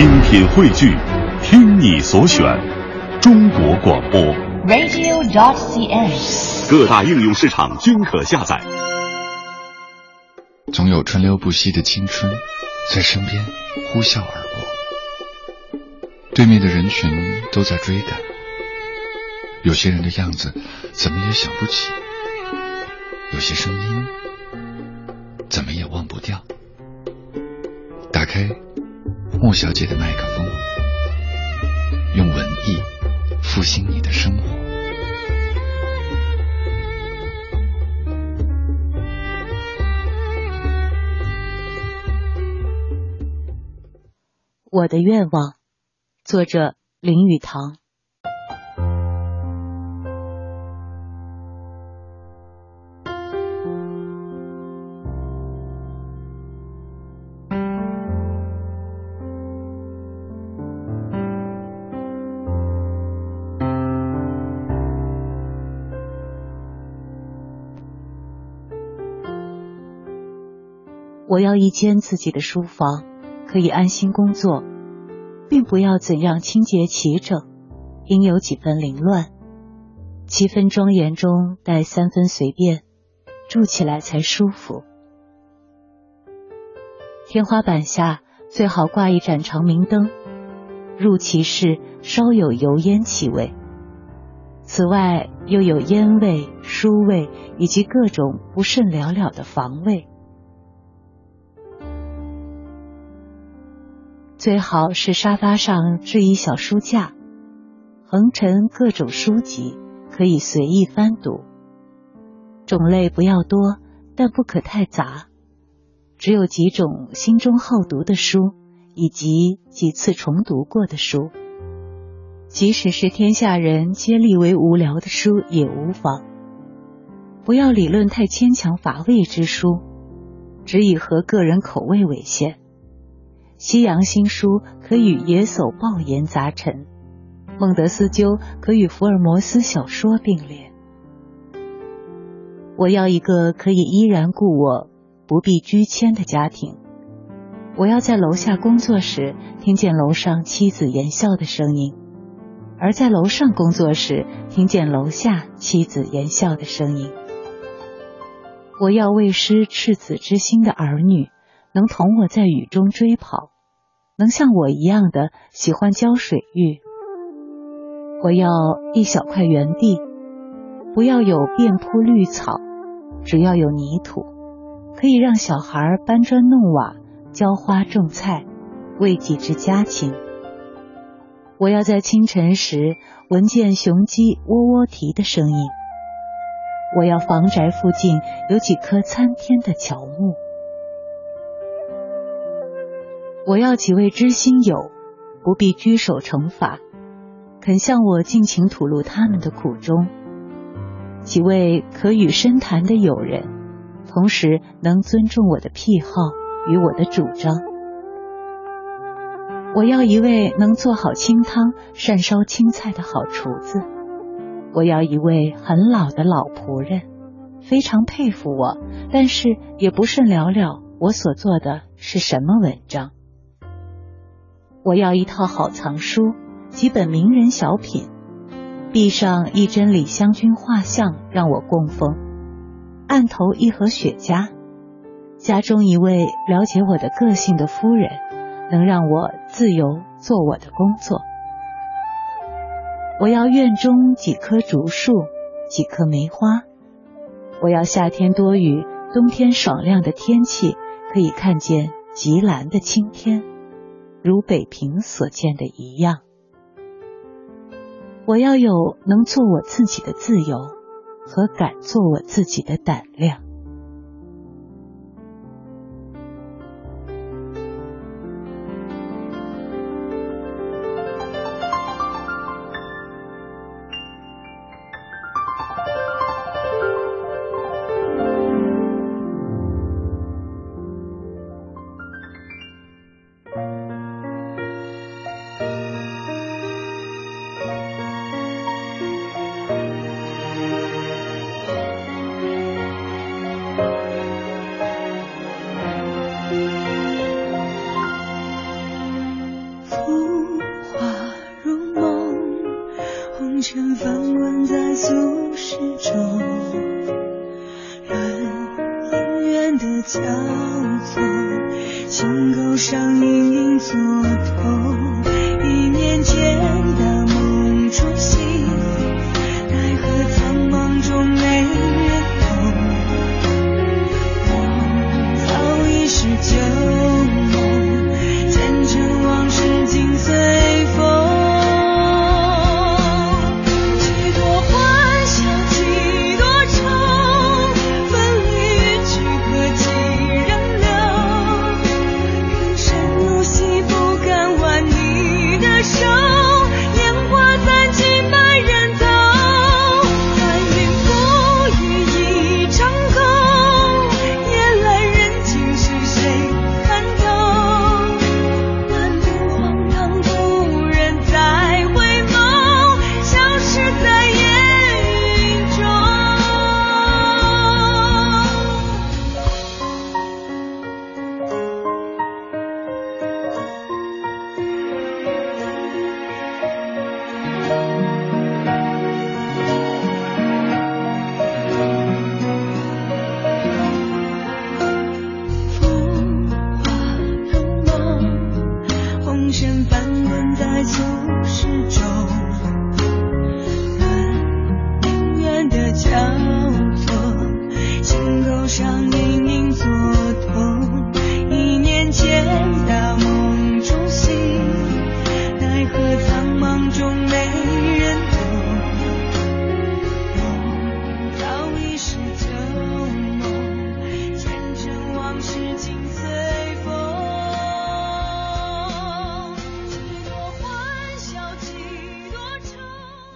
精品汇聚，听你所选，中国广播。radio.cn。各大应用市场均可下载。总有川流不息的青春在身边呼啸而过，对面的人群都在追赶，有些人的样子怎么也想不起，有些声音怎么也忘不掉。打开莫小姐的麦克风，用文艺复兴你的生活。我的愿望，作者林语堂。我要一间自己的书房，可以安心工作。并不要怎样清洁齐整，应有几分凌乱，七分庄严中带三分随便，住起来才舒服。天花板下最好挂一盏长明灯，入其室稍有油烟气味。此外又有烟味、书味以及各种不甚了了的房味。最好是沙发上置一小书架，横陈各种书籍，可以随意翻读。种类不要多，但不可太杂。只有几种心中好读的书，以及几次重读过的书。即使是天下人皆立为无聊的书也无妨。不要理论太牵强乏味之书，只以合个人口味为限。西洋新书可与野叟抱言杂陈，孟德斯鸠可与福尔摩斯小说并列。我要一个可以依然顾我、不必居迁的家庭。我要在楼下工作时听见楼上妻子言笑的声音，而在楼上工作时听见楼下妻子言笑的声音。我要为师赤子之心的儿女。能同我在雨中追跑，能像我一样的喜欢浇水浴。我要一小块园地，不要有遍铺绿草，只要有泥土，可以让小孩搬砖弄瓦、浇花种菜，为己之家禽。我要在清晨时闻见雄鸡喔喔啼的声音。我要房宅附近有几棵参天的乔木。我要几位知心友，不必拘守惩罚，肯向我尽情吐露他们的苦衷；几位可与深谈的友人，同时能尊重我的癖好与我的主张。我要一位能做好清汤、善烧青菜的好厨子。我要一位很老的老仆人，非常佩服我，但是也不甚了了我所做的是什么文章。我要一套好藏书，几本名人小品，壁上一帧李香君画像让我供奉，案头一盒雪茄，家中一位了解我的个性的夫人，能让我自由做我的工作。我要院中几棵竹树，几棵梅花。我要夏天多雨，冬天爽亮的天气，可以看见极蓝的青天。如北平所见的一样，我要有能做我自己的自由和敢做我自己的胆量。俗世中，人永远的交错，心口上隐隐作痛，一念间的梦。